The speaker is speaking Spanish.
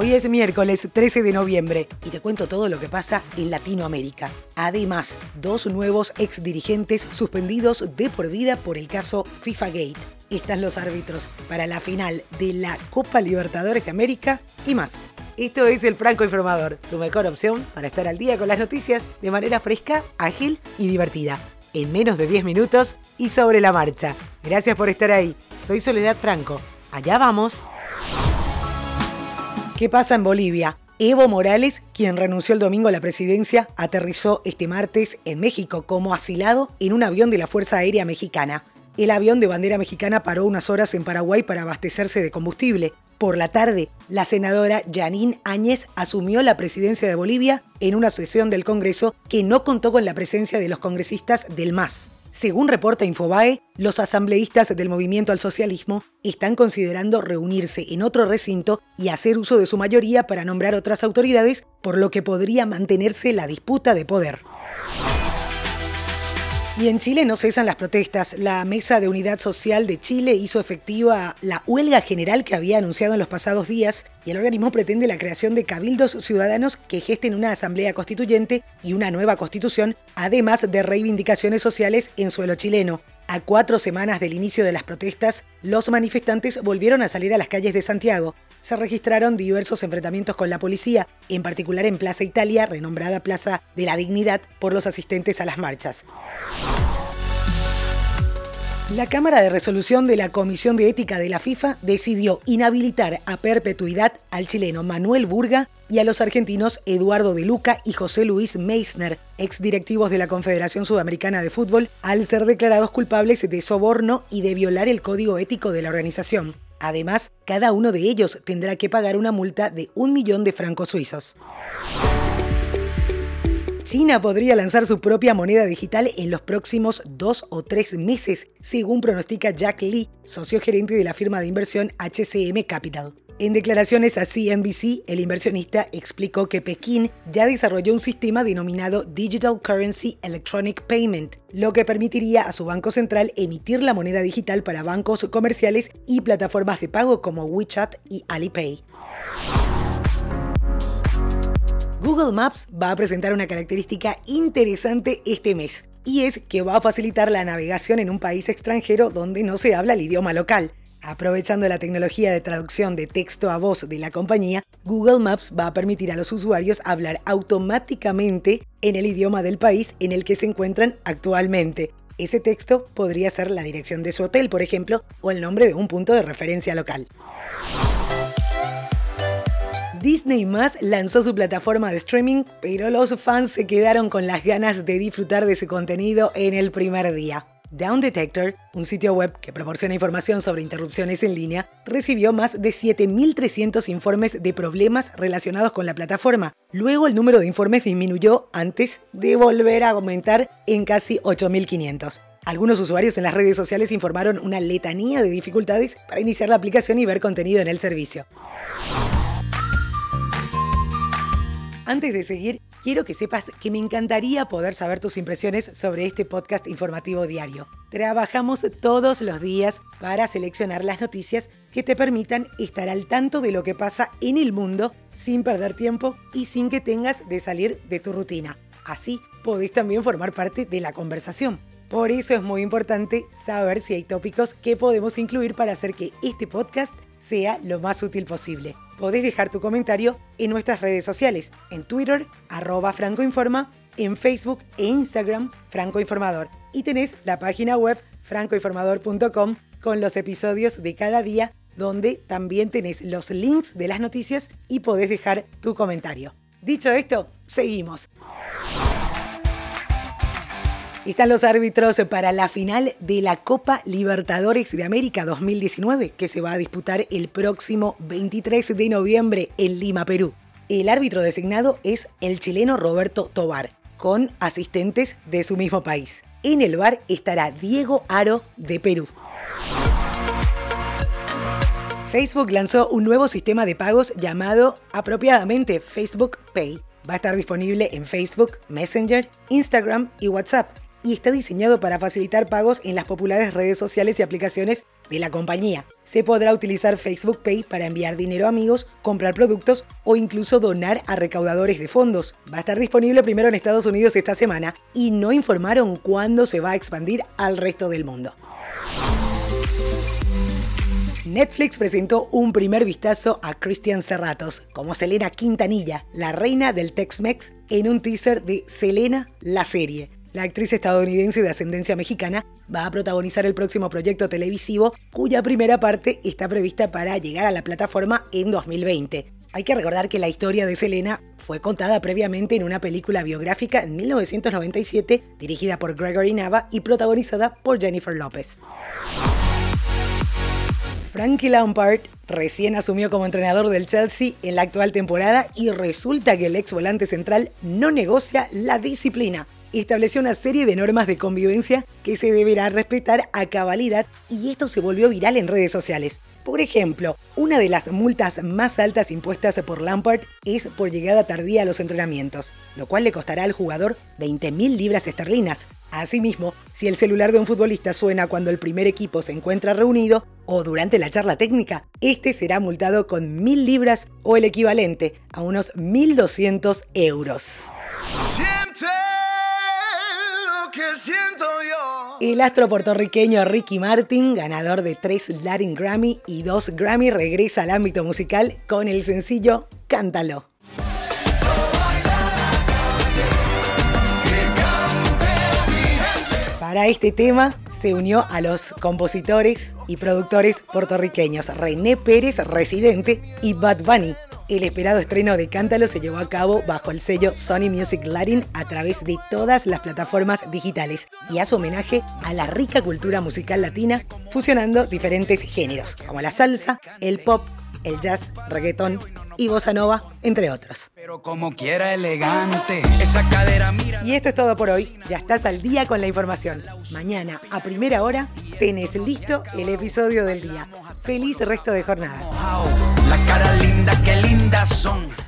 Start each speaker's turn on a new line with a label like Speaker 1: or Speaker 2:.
Speaker 1: Hoy es miércoles 13 de noviembre y te cuento todo lo que pasa en Latinoamérica. Además, dos nuevos exdirigentes suspendidos de por vida por el caso FIFA Gate. Están los árbitros para la final de la Copa Libertadores de América y más. Esto es el Franco Informador, tu mejor opción para estar al día con las noticias de manera fresca, ágil y divertida. En menos de 10 minutos y sobre la marcha. Gracias por estar ahí. Soy Soledad Franco. Allá vamos. ¿Qué pasa en Bolivia? Evo Morales, quien renunció el domingo a la presidencia, aterrizó este martes en México como asilado en un avión de la Fuerza Aérea Mexicana. El avión de bandera mexicana paró unas horas en Paraguay para abastecerse de combustible. Por la tarde, la senadora Janine Áñez asumió la presidencia de Bolivia en una sesión del Congreso que no contó con la presencia de los congresistas del MAS. Según reporta Infobae, los asambleístas del movimiento al socialismo están considerando reunirse en otro recinto y hacer uso de su mayoría para nombrar otras autoridades, por lo que podría mantenerse la disputa de poder. Y en Chile no cesan las protestas. La Mesa de Unidad Social de Chile hizo efectiva la huelga general que había anunciado en los pasados días y el organismo pretende la creación de cabildos ciudadanos que gesten una asamblea constituyente y una nueva constitución, además de reivindicaciones sociales en suelo chileno. A cuatro semanas del inicio de las protestas, los manifestantes volvieron a salir a las calles de Santiago se registraron diversos enfrentamientos con la policía, en particular en Plaza Italia, renombrada Plaza de la Dignidad por los asistentes a las marchas. La Cámara de Resolución de la Comisión de Ética de la FIFA decidió inhabilitar a perpetuidad al chileno Manuel Burga y a los argentinos Eduardo De Luca y José Luis Meissner, exdirectivos de la Confederación Sudamericana de Fútbol, al ser declarados culpables de soborno y de violar el código ético de la organización. Además, cada uno de ellos tendrá que pagar una multa de un millón de francos suizos. China podría lanzar su propia moneda digital en los próximos dos o tres meses, según pronostica Jack Lee, socio gerente de la firma de inversión HCM Capital. En declaraciones a CNBC, el inversionista explicó que Pekín ya desarrolló un sistema denominado Digital Currency Electronic Payment, lo que permitiría a su banco central emitir la moneda digital para bancos comerciales y plataformas de pago como WeChat y Alipay. Google Maps va a presentar una característica interesante este mes, y es que va a facilitar la navegación en un país extranjero donde no se habla el idioma local. Aprovechando la tecnología de traducción de texto a voz de la compañía, Google Maps va a permitir a los usuarios hablar automáticamente en el idioma del país en el que se encuentran actualmente. Ese texto podría ser la dirección de su hotel, por ejemplo, o el nombre de un punto de referencia local. Disney Más lanzó su plataforma de streaming, pero los fans se quedaron con las ganas de disfrutar de su contenido en el primer día. Down Detector, un sitio web que proporciona información sobre interrupciones en línea, recibió más de 7.300 informes de problemas relacionados con la plataforma. Luego el número de informes disminuyó antes de volver a aumentar en casi 8.500. Algunos usuarios en las redes sociales informaron una letanía de dificultades para iniciar la aplicación y ver contenido en el servicio. Antes de seguir, quiero que sepas que me encantaría poder saber tus impresiones sobre este podcast informativo diario. Trabajamos todos los días para seleccionar las noticias que te permitan estar al tanto de lo que pasa en el mundo sin perder tiempo y sin que tengas de salir de tu rutina. Así podés también formar parte de la conversación. Por eso es muy importante saber si hay tópicos que podemos incluir para hacer que este podcast sea lo más útil posible. Podés dejar tu comentario en nuestras redes sociales, en Twitter, arroba francoinforma, en Facebook e Instagram, francoinformador. Y tenés la página web francoinformador.com con los episodios de cada día, donde también tenés los links de las noticias y podés dejar tu comentario. Dicho esto, seguimos. Están los árbitros para la final de la Copa Libertadores de América 2019, que se va a disputar el próximo 23 de noviembre en Lima, Perú. El árbitro designado es el chileno Roberto Tobar, con asistentes de su mismo país. En el bar estará Diego Aro de Perú. Facebook lanzó un nuevo sistema de pagos llamado apropiadamente Facebook Pay. Va a estar disponible en Facebook, Messenger, Instagram y WhatsApp y está diseñado para facilitar pagos en las populares redes sociales y aplicaciones de la compañía. Se podrá utilizar Facebook Pay para enviar dinero a amigos, comprar productos o incluso donar a recaudadores de fondos. Va a estar disponible primero en Estados Unidos esta semana y no informaron cuándo se va a expandir al resto del mundo. Netflix presentó un primer vistazo a Christian Serratos como Selena Quintanilla, la reina del Tex-Mex, en un teaser de Selena, la serie. La actriz estadounidense de ascendencia mexicana va a protagonizar el próximo proyecto televisivo cuya primera parte está prevista para llegar a la plataforma en 2020. Hay que recordar que la historia de Selena fue contada previamente en una película biográfica en 1997 dirigida por Gregory Nava y protagonizada por Jennifer Lopez. Frankie Lampard recién asumió como entrenador del Chelsea en la actual temporada y resulta que el ex volante central no negocia la disciplina estableció una serie de normas de convivencia que se deberá respetar a cabalidad y esto se volvió viral en redes sociales. Por ejemplo, una de las multas más altas impuestas por Lampard es por llegada tardía a los entrenamientos, lo cual le costará al jugador 20.000 libras esterlinas. Asimismo, si el celular de un futbolista suena cuando el primer equipo se encuentra reunido o durante la charla técnica, este será multado con 1.000 libras o el equivalente a unos 1.200 euros. El astro puertorriqueño Ricky Martin, ganador de tres Latin Grammy y dos Grammy, regresa al ámbito musical con el sencillo Cántalo. Para este tema se unió a los compositores y productores puertorriqueños René Pérez, residente, y Bad Bunny, el esperado estreno de Cántalo se llevó a cabo bajo el sello Sony Music Latin a través de todas las plataformas digitales y hace homenaje a la rica cultura musical latina, fusionando diferentes géneros, como la salsa, el pop, el jazz, reggaetón y bossa nova, entre otros. Pero como quiera elegante, esa cadera mira. Y esto es todo por hoy. Ya estás al día con la información. Mañana, a primera hora, tenés listo el episodio del día. Feliz resto de jornada.
Speaker 2: Qué lindas son.